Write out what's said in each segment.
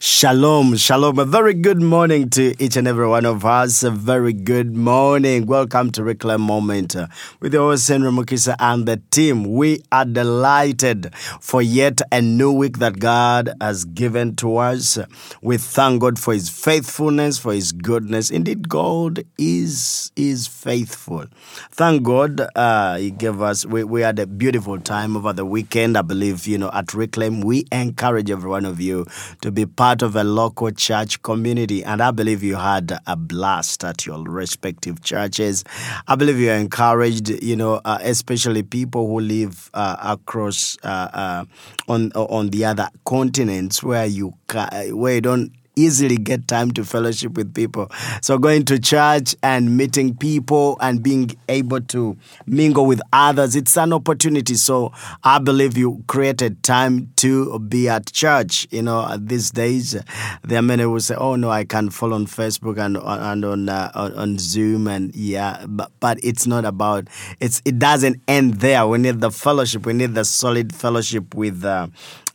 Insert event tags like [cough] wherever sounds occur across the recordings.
Shalom, shalom. A very good morning to each and every one of us. A very good morning. Welcome to Reclaim Moment uh, with your host, Henry Mukisa and the team. We are delighted for yet a new week that God has given to us. We thank God for His faithfulness, for His goodness. Indeed, God is is faithful. Thank God uh, He gave us. We, we had a beautiful time over the weekend. I believe you know at Reclaim we encourage every one of you to be part of a local church community. And I believe you had a blast at your respective churches. I believe you're encouraged, you know, uh, especially people who live uh, across uh, uh on on the other continents where you ca- where you don't easily get time to fellowship with people. So going to church and meeting people and being able to mingle with others, it's an opportunity. So I believe you created time to be at church. You know, these days there are many who say, "Oh no, I can follow on Facebook and and on uh, on Zoom and yeah," but, but it's not about it's it doesn't end there. We need the fellowship. We need the solid fellowship with. Uh,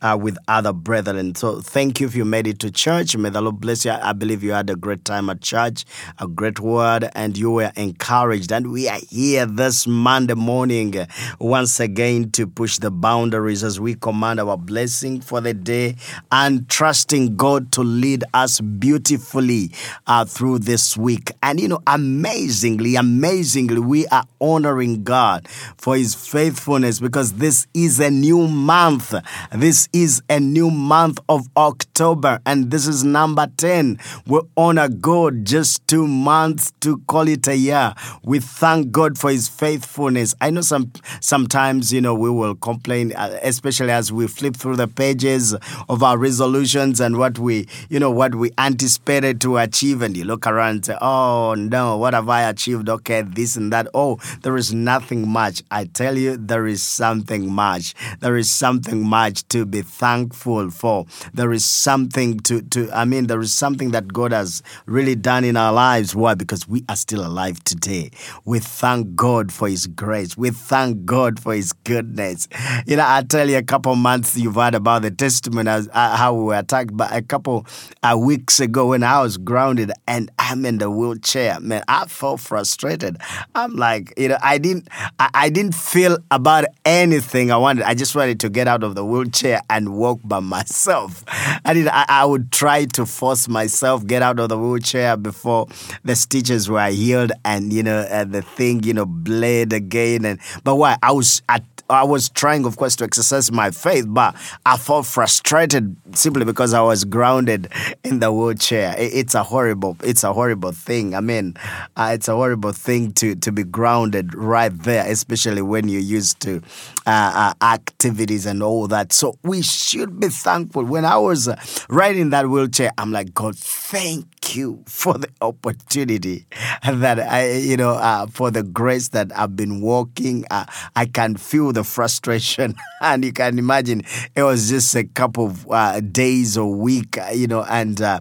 uh, with other brethren. So thank you if you made it to church. May the Lord bless you. I believe you had a great time at church, a great word, and you were encouraged. And we are here this Monday morning uh, once again to push the boundaries as we command our blessing for the day and trusting God to lead us beautifully uh, through this week. And you know, amazingly, amazingly, we are honoring God for His faithfulness because this is a new month. This is a new month of October, and this is number 10. We honor God just two months to call it a year. We thank God for His faithfulness. I know some sometimes, you know, we will complain, uh, especially as we flip through the pages of our resolutions and what we, you know, what we anticipated to achieve, and you look around and say, oh no, what have I achieved? Okay, this and that. Oh, there is nothing much. I tell you, there is something much. There is something much to be thankful for. There is something to, to I mean, there is something that God has really done in our lives. Why? Because we are still alive today. We thank God for His grace. We thank God for His goodness. You know, I tell you, a couple months you've heard about the testimony as uh, how we were attacked, but a couple uh, weeks ago when I was grounded and I'm in the wheelchair, man, I felt frustrated. I'm like, you know, I didn't, I, I didn't feel about anything I wanted. I just wanted to get out of the wheelchair and walk by myself. I did. I, I would try to force myself get out of the wheelchair before the stitches were healed, and you know, uh, the thing, you know, bled again. And but why? I was at I was trying, of course, to exercise my faith, but I felt frustrated simply because I was grounded in the wheelchair. It's a horrible, it's a horrible thing. I mean, uh, it's a horrible thing to to be grounded right there, especially when you're used to uh, uh, activities and all that. So we should be thankful. When I was riding that wheelchair, I'm like, God, thank you for the opportunity that I, you know, uh, for the grace that I've been walking. Uh, I can feel the frustration, [laughs] and you can imagine it was just a couple of uh, days or week, uh, you know, and uh,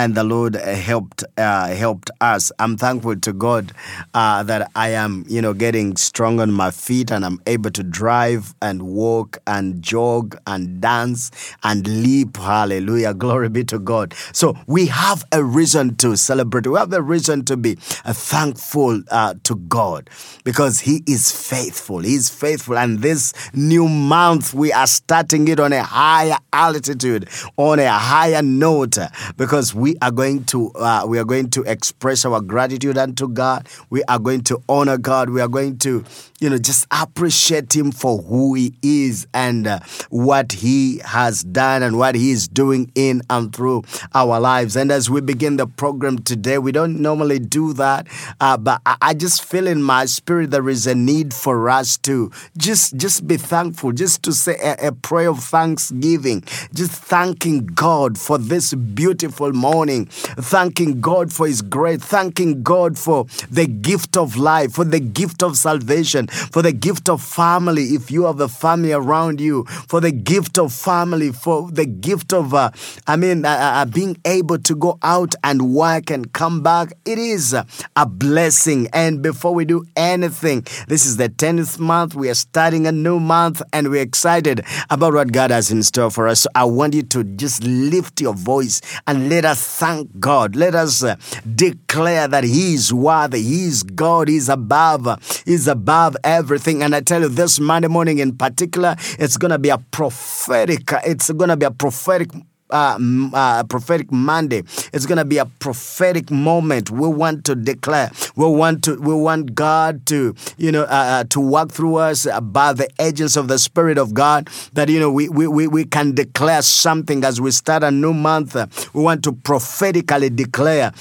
and the Lord helped uh, helped us. I'm thankful to God uh, that I am, you know, getting strong on my feet and I'm able to drive and walk and jog and dance and leap. Hallelujah! Glory be to God. So we have a reason to celebrate. We have a reason to be uh, thankful uh, to God because He is faithful. He is faithful, and this new month we are starting it on a higher altitude, on a higher note, because we are going to uh, we are going to express our gratitude unto God. We are going to honor God. We are going to you know just appreciate Him for who He is and uh, what He has done and what He is doing in and through our lives. And as we begin the program today, we don't normally do that, uh, but I, I just feel in my spirit there is a need for us to just just be thankful, just to say a, a prayer of thanksgiving, just thanking God for this beautiful morning, thanking God for His grace, thanking God for the gift of life, for the gift of salvation, For the gift of family, if you have a family around you, for the gift of family, for the gift of, uh, I mean, uh, uh, being able to go out and work and come back. It is a blessing. And before we do anything, this is the 10th month. We are starting a new month and we're excited about what God has in store for us. So I want you to just lift your voice and let us thank God. Let us uh, declare that He is worthy. He is God. He's above. He's above everything. And I tell you, this Monday morning in particular, it's going to be a prophetic, it's going to be a prophetic uh, uh, prophetic Monday. It's going to be a prophetic moment. We want to declare. We want to. We want God to, you know, uh, uh to walk through us by the agents of the Spirit of God. That you know, we we, we, we can declare something as we start a new month. We want to prophetically declare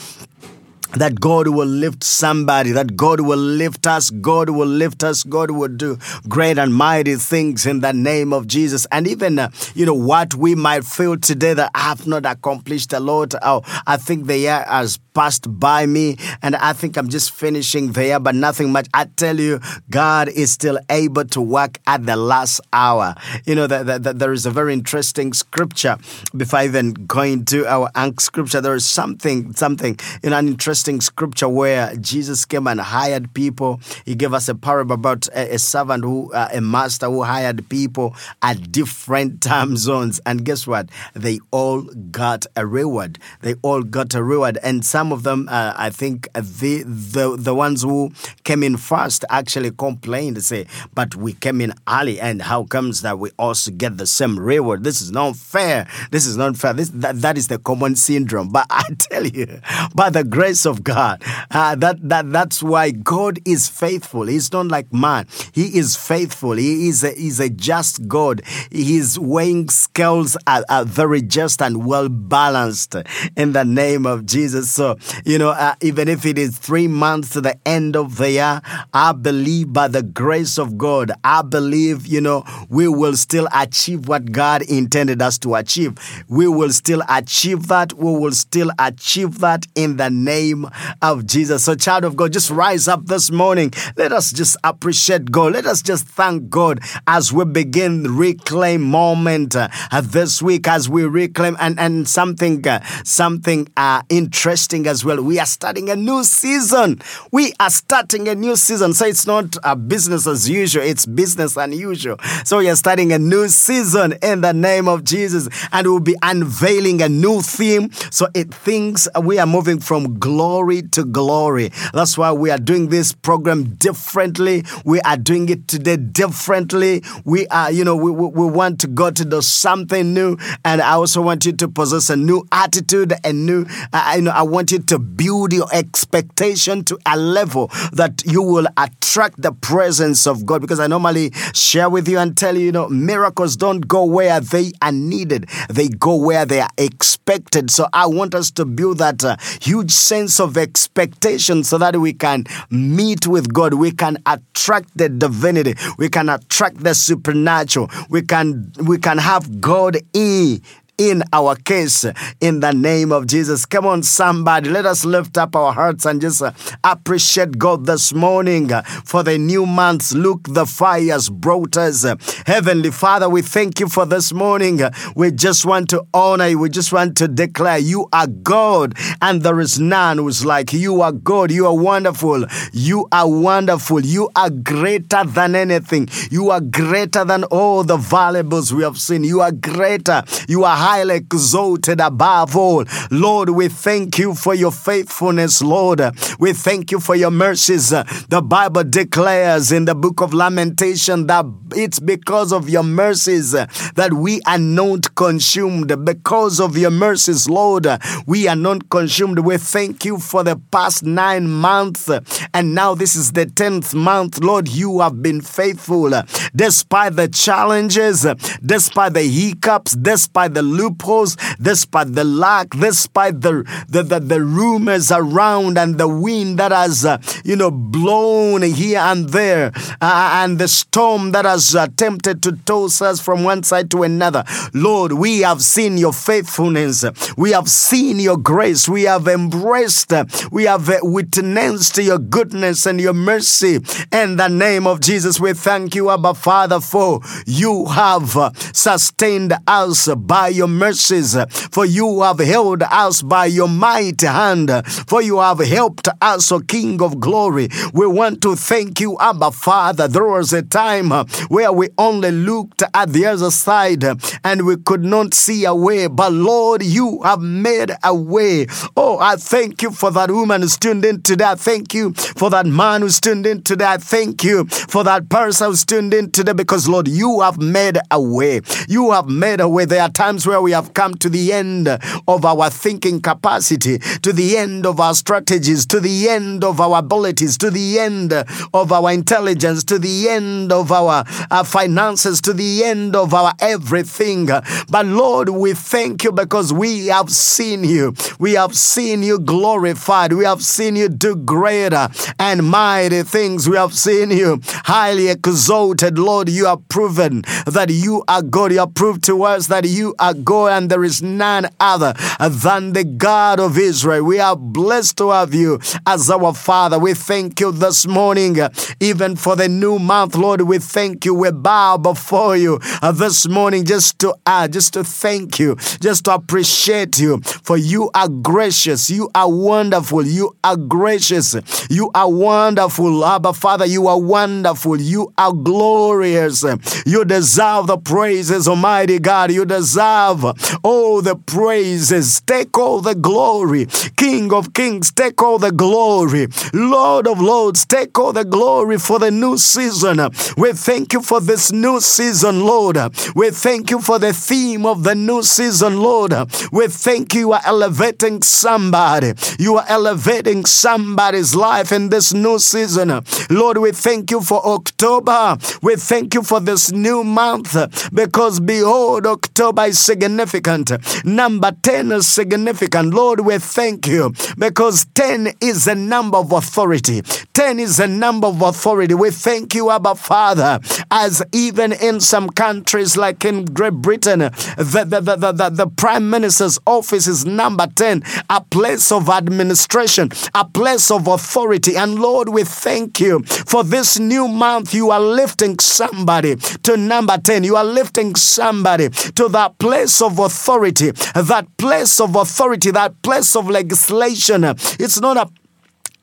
that God will lift somebody, that God will lift us, God will lift us, God will do great and mighty things in the name of Jesus. And even, uh, you know, what we might feel today that I have not accomplished a lot, oh, I think the year has passed by me and I think I'm just finishing there, but nothing much. I tell you, God is still able to work at the last hour. You know, that the, the, there is a very interesting scripture before even going to our scripture. There is something, something, you know, an interesting interesting scripture where Jesus came and hired people. He gave us a parable about a, a servant who, uh, a master who hired people at different [laughs] time zones. And guess what? They all got a reward. They all got a reward. And some of them, uh, I think the, the, the ones who came in first actually complained, say, but we came in early. And how comes that we also get the same reward? This is not fair. This is not fair. This, that, that is the common syndrome. But I [laughs] tell you, by the grace of God. Uh, that, that, that's why God is faithful. He's not like man. He is faithful. He is a, he's a just God. His weighing scales are, are very just and well balanced in the name of Jesus. So, you know, uh, even if it is three months to the end of the year, I believe by the grace of God, I believe, you know, we will still achieve what God intended us to achieve. We will still achieve that. We will still achieve that in the name name of Jesus. So, child of God, just rise up this morning. Let us just appreciate God. Let us just thank God as we begin reclaim moment uh, this week as we reclaim and and something uh, something uh, interesting as well. We are starting a new season. We are starting a new season. So it's not a business as usual. It's business unusual. So we are starting a new season in the name of Jesus, and we'll be unveiling a new theme. So it thinks we are moving from glory glory to glory. That's why we are doing this program differently. We are doing it today differently. We are, you know, we, we, want to go to do something new. And I also want you to possess a new attitude, a new, uh, you know, I want you to build your expectation to a level that you will attract the presence of God. Because I normally share with you and tell you, you know, miracles don't go where they are needed, they go where they are expected. So I want us to build that uh, huge sense of expectation so that we can meet with God. We can attract the divinity. We can attract the supernatural. We can we can have God in in our case in the name of Jesus. Come on, somebody, let us lift up our hearts and just uh, appreciate God this morning for the new months. Look, the fires brought us. Heavenly Father, we thank you for this morning. We just want to honor you. We just want to declare you are God and there is none who's like you. You are God. You are wonderful. You are wonderful. You are greater than anything. You are greater than all the valuables we have seen. You are greater. You are highly exalted above all. Lord, we thank you for your faithfulness, Lord. We thank you for your mercies. The Bible declares in the book of Lamentation that it's because of your mercies that we are not consumed. Because of your mercies, Lord, we are not consumed. We thank you for the past nine months. And now this is the 10th month. Lord, you have been faithful despite the challenges, despite the hiccups, despite the loopholes, despite the lack, despite the the, the, the rumors around and the wind that has, uh, you know, blown here and there, uh, and the storm that has attempted to toss us from one side to another. Lord, we have seen your faithfulness. We have seen your grace. We have embraced, we have witnessed your goodness and your mercy. In the name of Jesus, we thank you, Abba Father, for you have sustained us by your mercies, for you have held us by your mighty hand, for you have helped us, O King of glory. We want to thank you, Abba Father. There was a time where we only looked at the other side and we could not see a way, but Lord, you have made a way. Oh, I thank you for that woman who's tuned in today. I thank you for that man who's tuned in today. I thank you for that person who's tuned in today because, Lord, you have made a way. You have made a way. There are times where we have come to the end of our thinking capacity, to the end of our strategies, to the end of our abilities, to the end of our intelligence, to the end of our, our finances, to the end of our everything. But Lord, we thank you because we have seen you. We have seen you glorified. We have seen you do greater and mighty things. We have seen you highly exalted. Lord, you have proven that you are God. You have proved to us that you are God and there is none other than the God of Israel. We are blessed to have you as our Father. We thank you this morning, even for the new month, Lord. We thank you. We bow before you this morning just to uh, just to thank you, just to appreciate you. For you are gracious, you are wonderful, you are gracious, you are wonderful, Abba Father. You are wonderful, you are glorious. You deserve the praises, Almighty God. You deserve all oh, the praises. Take all the glory, King of Kings. Take all the glory, Lord of Lords. Take all the glory for the new season. We thank you for this new season, Lord. We thank you for the theme of the new season, Lord. We thank you, you are elevating somebody. You are elevating somebody's life in this new season. Lord, we thank you for October. We thank you for this new month because behold, October is significant. Number 10 is significant. Lord, we thank you because 10 is a number of authority. 10 is a number of authority. We thank you, Abba Father, as even in some countries like in Great Britain, the, the, the, the, the Prime Minister's office is number 10, a place of administration, a place of authority. And Lord, we thank you for this new month. You are lifting somebody to number 10. You are lifting somebody to that place of authority, that place of authority, that place of legislation. It's not a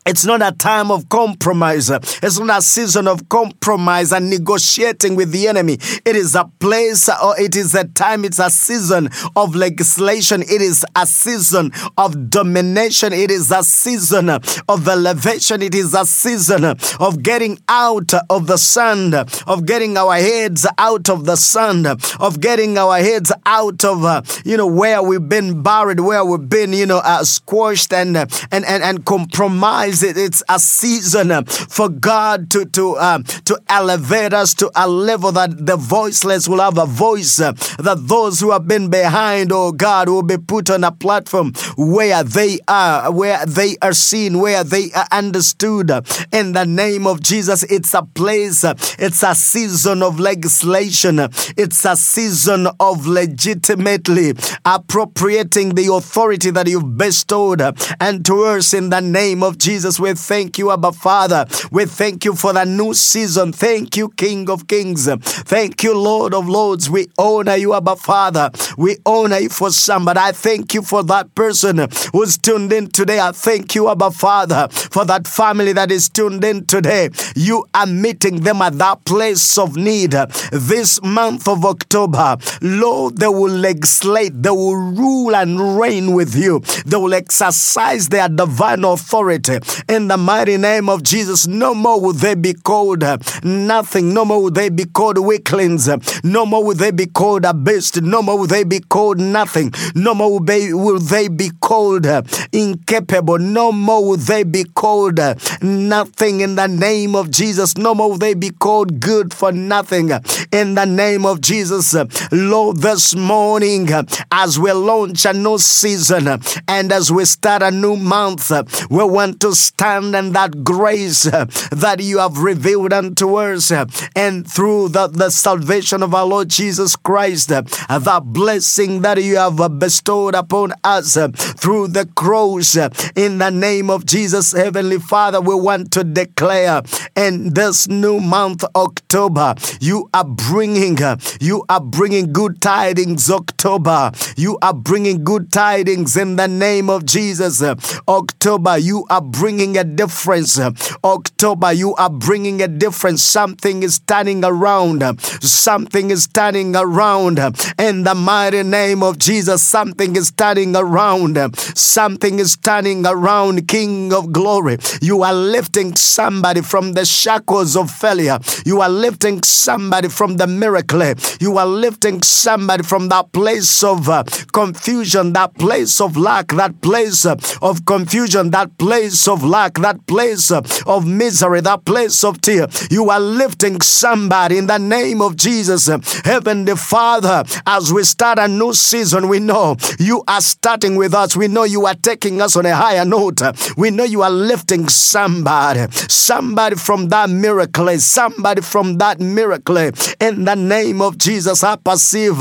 it's not a time of compromise. It's not a season of compromise and negotiating with the enemy. It is a place or it is a time, it's a season of legislation. It is a season of domination. It is a season of elevation. It is a season of getting out of the sand, of getting our heads out of the sand, of getting our heads out of, uh, you know, where we've been buried, where we've been, you know, uh, squashed and, and, and, and compromised it, it's a season uh, for God to to uh, to elevate us to a level that the voiceless will have a voice. Uh, that those who have been behind, oh God, will be put on a platform where they are, where they are seen, where they are understood. In the name of Jesus, it's a place. It's a season of legislation. It's a season of legitimately appropriating the authority that you've bestowed and to us in the name of Jesus. Jesus. We thank you, Abba Father. We thank you for the new season. Thank you, King of Kings. Thank you, Lord of Lords. We honor you, Abba Father. We honor you for somebody. I thank you for that person who's tuned in today. I thank you, Abba Father, for that family that is tuned in today. You are meeting them at that place of need. This month of October, Lord, they will legislate, they will rule and reign with you. They will exercise their divine authority In the mighty name of Jesus, no more will they be called uh, nothing. No more will they be called weaklings. No more will they be called a beast. No more will they be called nothing. No more will they, will they be called uh, incapable. No more will they be called uh, nothing in the name of Jesus. No more will they be called good for nothing in the name of Jesus. Lord, this morning, as we launch a new season and as we start a new month, we want to stand in that grace uh, that you have revealed unto us uh, and through the, the salvation of our Lord Jesus Christ, uh, the blessing that you have bestowed upon us through the cross in the name of Jesus, Heavenly Father, we want to declare in this new month, October, you are bringing, you are bringing good tidings, October. You are bringing good tidings in the name of Jesus. October, you are bringing a difference. October, you are bringing a difference. Something is turning around. Something is turning around. In the mighty name of Jesus, something is turning around. Something is turning around, King of glory. You are lifting somebody from the shackles of failure. You are lifting somebody from the miracle. You are lifting somebody from that place of uh, confusion, that place of lack, that place uh, of confusion, that place of lack, that place uh, of misery, that place of tear. You are lifting somebody in the name of Jesus. Heavenly Father, as we start a new season, we know you are starting with us. We know you are taking us on a higher note. We know you are lifting somebody, somebody from that miracle, somebody from that miracle. In the name of Jesus, I perceive,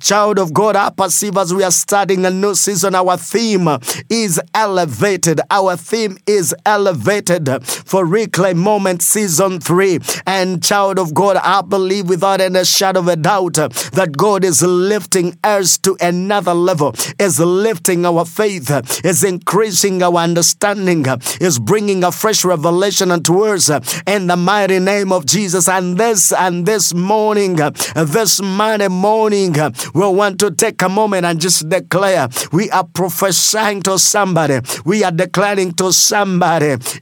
child of God, I perceive as we are starting a new season, our theme is elevated. Our theme is elevated for Reclaim Moment Season 3. And child of God, I believe without any shadow of a doubt that God is lifting us to another level, is lifting our faith, is increasing our understanding, is bringing a fresh revelation unto us in the mighty name of Jesus. And this and this morning, this Monday morning, we want to take a moment and just declare we are prophesying to somebody, we are declaring to somebody,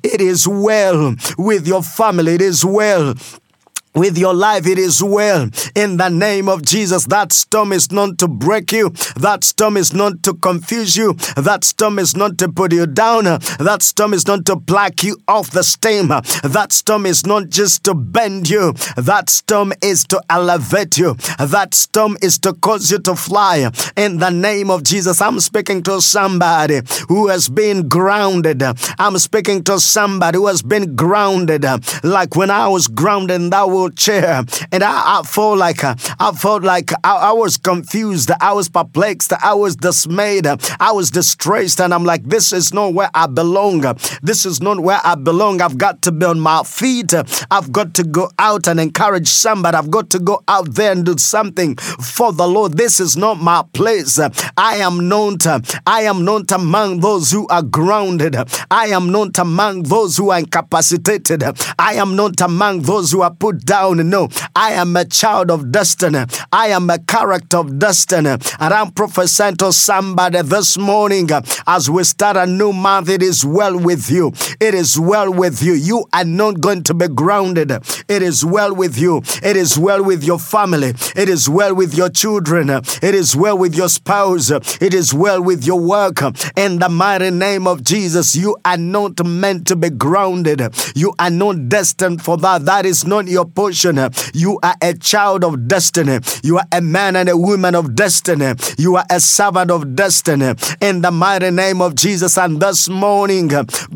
it is well with your family, it is well with your life, it is well. In the name of Jesus, that storm is not to break you. That storm is not to confuse you. That storm is not to put you down. That storm is not to pluck you off the stem. That storm is not just to bend you. That storm is to elevate you. That storm is to cause you to fly. In the name of Jesus, I'm speaking to somebody who has been grounded. I'm speaking to somebody who has been grounded. Like when I was grounded that chair, and I, I felt like uh, I felt like I, I, was confused, I was perplexed, I was dismayed, I was distressed, and I'm like, this is not where I belong. This is not where I belong. I've got to be on my feet. I've got to go out and encourage somebody. I've got to go out there and do something for the Lord. This is not my place. I am to, I am to among those who are grounded. I am to among those who are incapacitated. I am to among those who are put down. No, I am a child of destiny. I am a character of destiny. And I'm prophesying to somebody this morning as we start a new month. It is well with you. It is well with you. You are not going to be grounded. It is well with you. It is well with your family. It is well with your children. It is well with your spouse. It is well with your work. In the mighty name of Jesus, you are not meant to be grounded. You are not destined for that. That is not your. You are a child of destiny. You are a man and a woman of destiny. You are a servant of destiny. In the mighty name of Jesus, and this morning,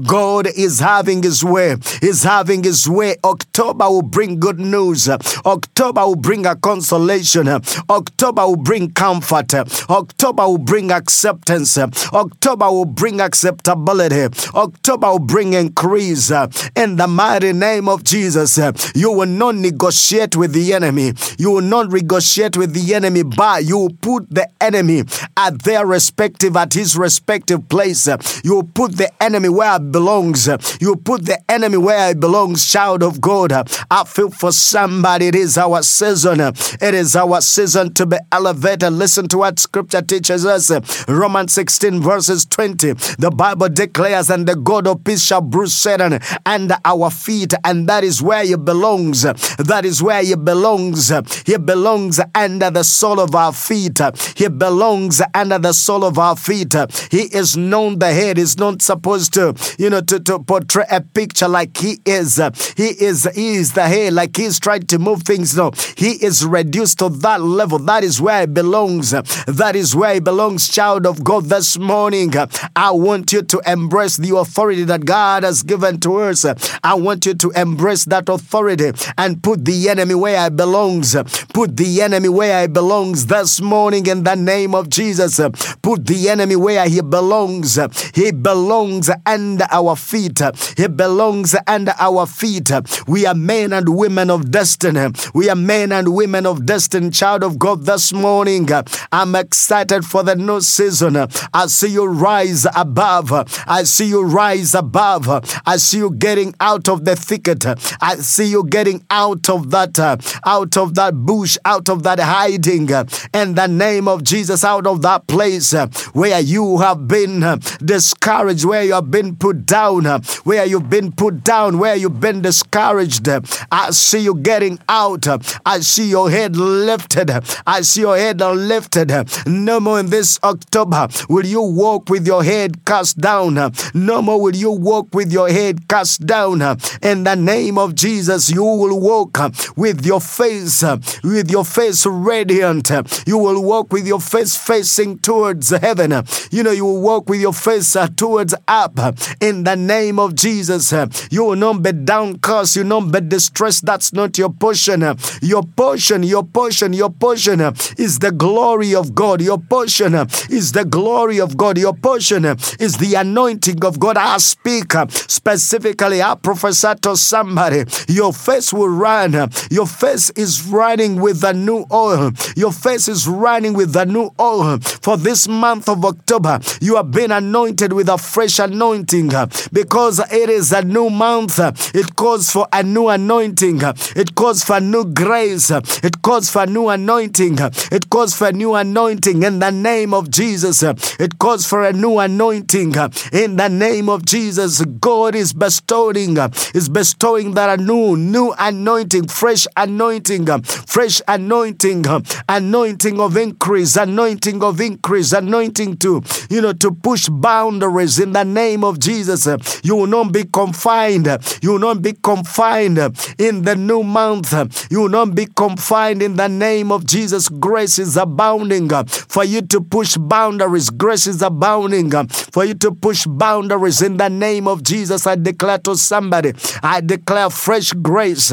God is having His way. He's having His way. October will bring good news. October will bring a consolation. October will bring comfort. October will bring acceptance. October will bring acceptability. October will bring increase. In the mighty name of Jesus, you will not negotiate with the enemy. You will not negotiate with the enemy, but you will put the enemy at their respective, at his respective place. You will put the enemy where it belongs. You will put the enemy where it belongs, child of God. I feel for somebody. It is our season. It is our season to be elevated. Listen to what scripture teaches us. Romans 16, verses 20. The Bible declares, and the God of peace shall bruise Satan under our feet, and that is where he belongs. That is where he belongs. He belongs under the sole of our feet. He belongs under the sole of our feet. He is known the head. He's not supposed to, you know, to, to portray a picture like he is. He is he is the head, like he's trying to move things. No, he is reduced to that level. That is where he belongs. That is where he belongs, child of God. This morning, I want you to embrace the authority that God has given to us. I want you to embrace that authority and put the enemy where it belongs. Put the enemy where it belongs this morning in the name of Jesus. Put the enemy where he belongs. He belongs under our feet. He belongs under our feet. We are men and women of destiny. We are men and women of destiny, child of God, this morning. I'm excited for the new season. I see you rise above. I see you rise above. I see you getting out of the thicket. I see you getting out of that, uh, out of that bush, out of that hiding. Uh, in the name of Jesus, out of that place uh, where you have been discouraged, where you have been put down, where you've been put down, where you've been discouraged. I see you getting out. I see your head lifted. I see your head lifted. No more in this October will you walk with your head cast down. No more will you walk with your head cast down. In the name of Jesus, you will walk uh, with your face, uh, with your face radiant. You will walk with your face facing towards heaven. You know, you will walk with your face uh, towards up. In the name of Jesus, you will not be downcast. You will not be distressed. That's not your portion. Your portion, your portion, your portion is the glory of God. Your portion is the glory of God. Your portion is the anointing of God. I speak specifically, I prophesy to somebody. Your face will run. Your face is running with the new oil. Your face is running with the new oil. For this month of October, you have been anointed with a fresh anointing because it is a new month. It calls for a new anointing. It calls for new grace. It calls for new anointing. It calls for new anointing in the name of Jesus. It calls for a new anointing in the name of Jesus. God is bestowing, is bestowing that a new, new anointing, fresh anointing, fresh anointing, anointing of increase, anointing of increase, anointing to, you know, to push boundaries in the name of Jesus. You will not be confined. You will not be confined in the new month. You will not be confined in the name of Jesus. Grace is abounding for you to push boundaries. Grace is abounding for you to push boundaries in the name of Jesus. I declare to somebody, I declare fresh grace.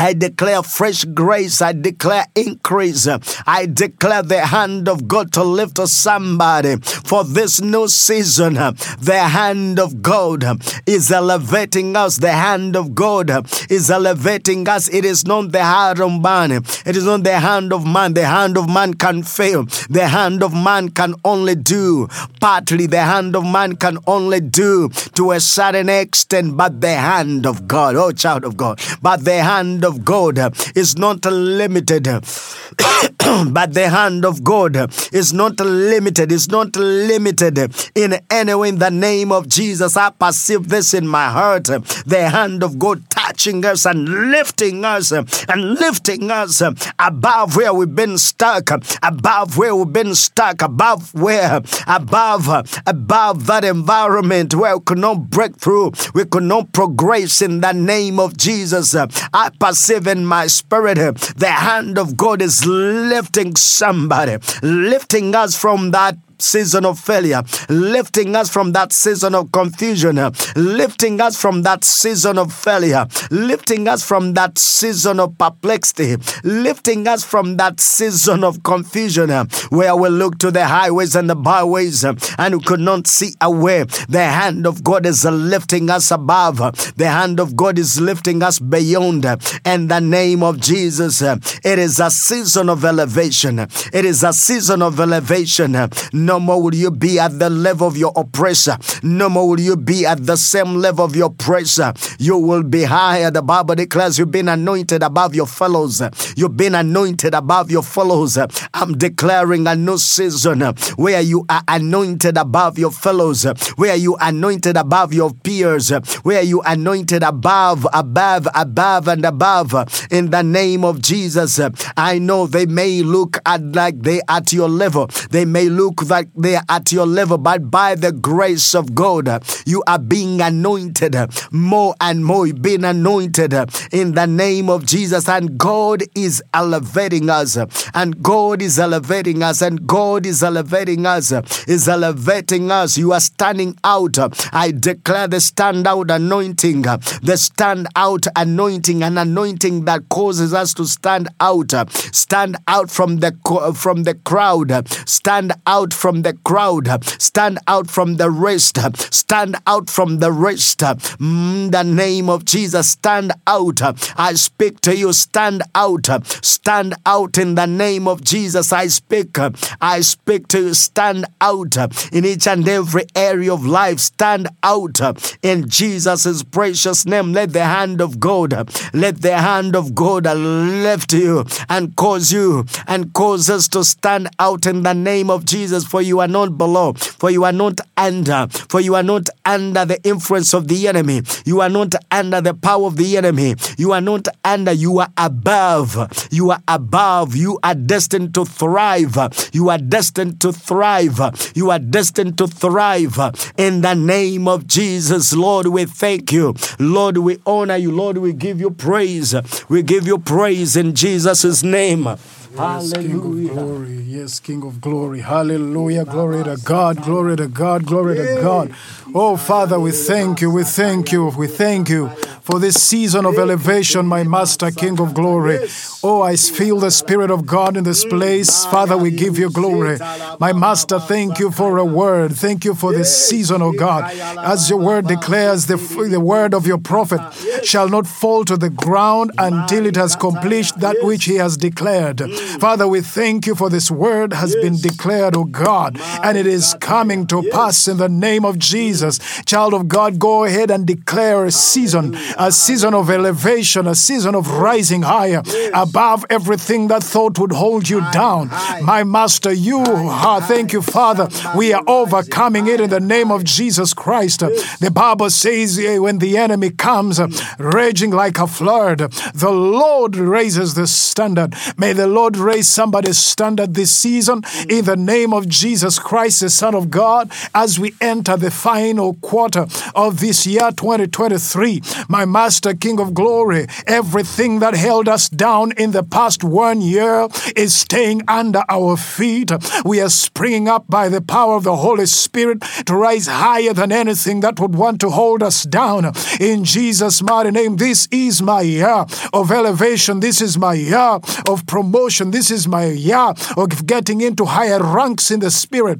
I declare fresh grace. I declare increase. I declare the hand of God to lift somebody for this new season. The hand of God is elevating us. The hand of God is elevating us. It is not the hand of man. It is not the hand of man. The hand of man can fail. The hand of man can only do partly. The hand of man can only do to a certain extent, but the hand of God, oh child of God, but the hand of God is not limited. [coughs] but the hand of God is not limited. It's not limited in any way. In the name of Jesus, I perceive this in my heart. The hand of God touching us and lifting us and lifting us above where we've been stuck, above where we've been stuck, above where, above, above that environment where we could not break through, we could not progress in the name of Jesus. I in my spirit the hand of God is lifting somebody, lifting us from that season of failure, lifting us from that season of confusion, lifting us from that season of failure, lifting us from that season of perplexity, lifting us from that season of confusion where we look to the highways and the byways and could not see a way. The hand of God is lifting us above, the hand of God is lifting us beyond. In the name of Jesus, it is a season of elevation. It is a season of elevation. No more will you be at the level of your oppressor. No more will you be at the same level of your oppressor. You will be higher. The Bible declares you've been anointed above your fellows. You've been anointed above your fellows. I'm declaring a new season where you are anointed above your fellows, where you are anointed above your peers, where you are anointed above, above, above, and above. In the name of Jesus, I know they may look at like they at your level. They may look like they are at your level, but by the grace of God, you are being anointed more and more, being anointed in the name of Jesus. And God is elevating us, and God is elevating us, and God is elevating us, is elevating us. You are standing out. I declare the stand out anointing, the stand out anointing, an anointing that causes us to stand out, stand out from the from the crowd, stand out from the crowd, stand out from the rest, stand out from the rest. In the name of Jesus, stand out. I speak to you, stand out, stand out in the name of Jesus. I speak, I speak to you, stand out in each and every area of life, stand out in Jesus' precious name. Let the hand of God, let the hand of God lift you and cause you and cause us to stand out in the name of Jesus. For you are not below, for you are not under, for you are not under the influence of the enemy. You are not under the power of the enemy. You are not under, you are above. You are above. You are destined to thrive. You are destined to thrive. You are destined to thrive in the name of Jesus. Lord, we thank you. Lord, we honor you. Lord, we give you praise. We give you praise in Jesus' name. Yes, King of glory. Yes, King of glory. Hallelujah. Glory to God. Glory to God. Glory to God. Oh, Father, we thank you. We thank you. We thank you for this season of elevation, my Master, King of glory. Oh, I feel the Spirit of God in this place. Father, we give you glory. My Master, thank you for a word. Thank you for this season, oh God. As your word declares, the, the word of your prophet shall not fall to the ground until it has completed that which he has declared. Father, we thank you for this word has been declared, oh God, and it is coming to pass in the name of Jesus. Child of God, go ahead and declare a season, a season of elevation, a season of rising higher above everything that thought would hold you down. My Master, you are, thank you, Father. We are overcoming it in the name of Jesus Christ. The Bible says eh, when the enemy comes raging like a flood, the Lord raises the standard. May the Lord raise somebody's standard this season. In the name of Jesus Christ, the Son of God, as we enter the final quarter of this year 2023. My Master, King of Glory, everything that held us down in the past one year is staying under our feet. We are springing up by the power of the Holy Spirit to rise higher than anything that would want to hold us down. In Jesus' mighty name, this is my year of elevation. This is my year of promotion. This is my year of getting into higher ranks in the Spirit.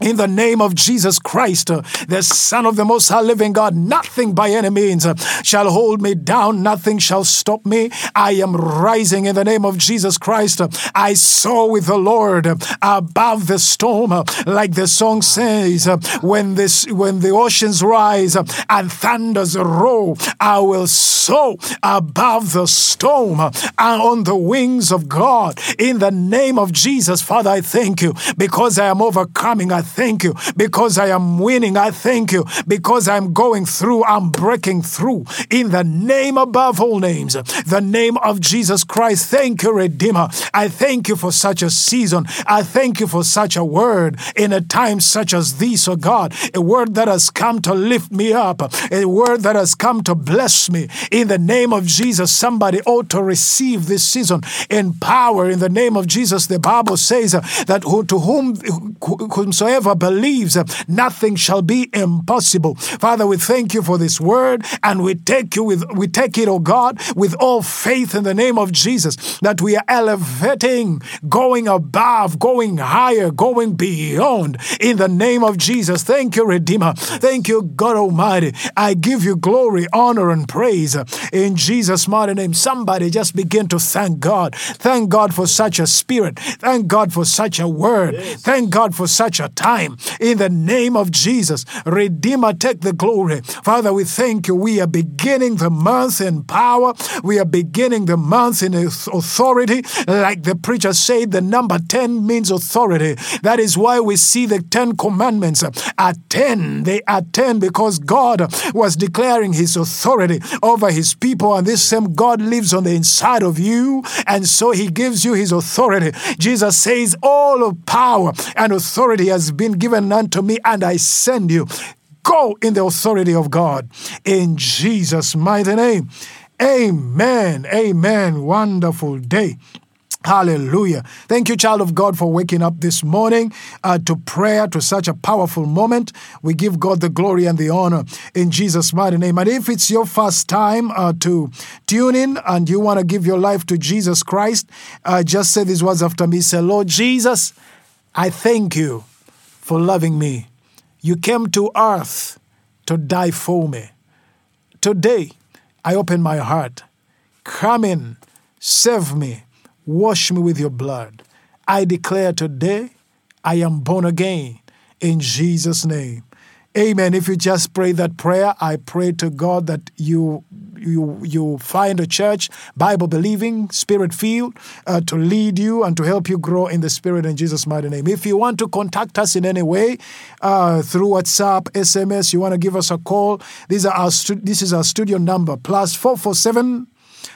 In the name of Jesus Christ, the Son of the Most High Living God, nothing by any means shall hold me down, nothing shall stop me. I am rising in the name of Jesus Christ. I soar with the Lord above the storm, like the song says, when this when the oceans rise and thunders roar, I will soar above the storm and on the wings of God. In the name of Jesus, Father, I thank you because I am overcoming. I thank you because I am winning. I thank you because I'm going through, I'm breaking through in the name above all names, the name of Jesus Christ. Thank you, Redeemer. I thank you for such a season. I thank you for such a word in a time such as this, oh God, a word that has come to lift me up, a word that has come to bless me. In the name of Jesus, somebody ought to receive this season in power. In the name of Jesus, the Bible says that to whom whomsoever believes, nothing shall be impossible. Father, we thank you for this word, and we take you with we take it, oh God, with all faith in the name of Jesus, that we are elevating, going above, going higher, going beyond in the name of Jesus. Thank you, Redeemer. Thank you, God Almighty. I give you glory, honor, and praise in Jesus' mighty name. Somebody just begin to thank God. Thank God for such a spirit. Thank God for such a word. Yes. Thank God for such a time. In the name of Jesus, Redeemer, take the glory. Father, we thank you. We are beginning the month in power. We are beginning the month in authority. Like the preacher said, the number 10 means authority. That is why we see the 10 commandments are 10. They are 10 because God was declaring his authority over his people, and this same God lives on the inside of you, and so he gives you his authority. Jesus says, All of power and authority has been given unto me, and I send you. Go in the authority of God. In Jesus' mighty name. Amen. Amen. Wonderful day. Hallelujah. Thank you, child of God, for waking up this morning uh, to prayer, to such a powerful moment. We give God the glory and the honor in Jesus' mighty name. And if it's your first time uh, to tune in and you want to give your life to Jesus Christ, uh, just say these words after me. Say, Lord Jesus, I thank you for loving me. You came to earth to die for me. Today, I open my heart. Come in, save me Wash me with your blood. I declare today, I am born again in Jesus' name. Amen. If you just pray that prayer, I pray to God that you you you find a church, Bible believing, spirit filled, uh, to lead you and to help you grow in the spirit in Jesus' mighty name. If you want to contact us in any way uh, through WhatsApp, SMS, you want to give us a call. These are our stu- this is our studio number plus four four seven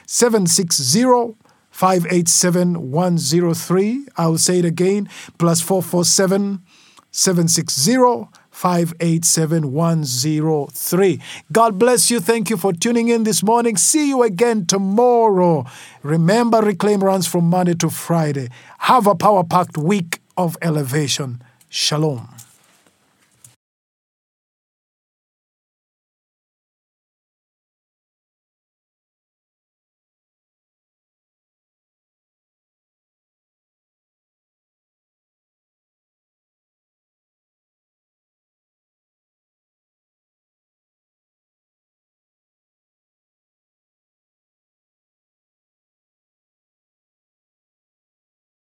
seven six zero 587103. I'll say it again plus 447 760 587103. God bless you. Thank you for tuning in this morning. See you again tomorrow. Remember, Reclaim runs from Monday to Friday. Have a power packed week of elevation. Shalom.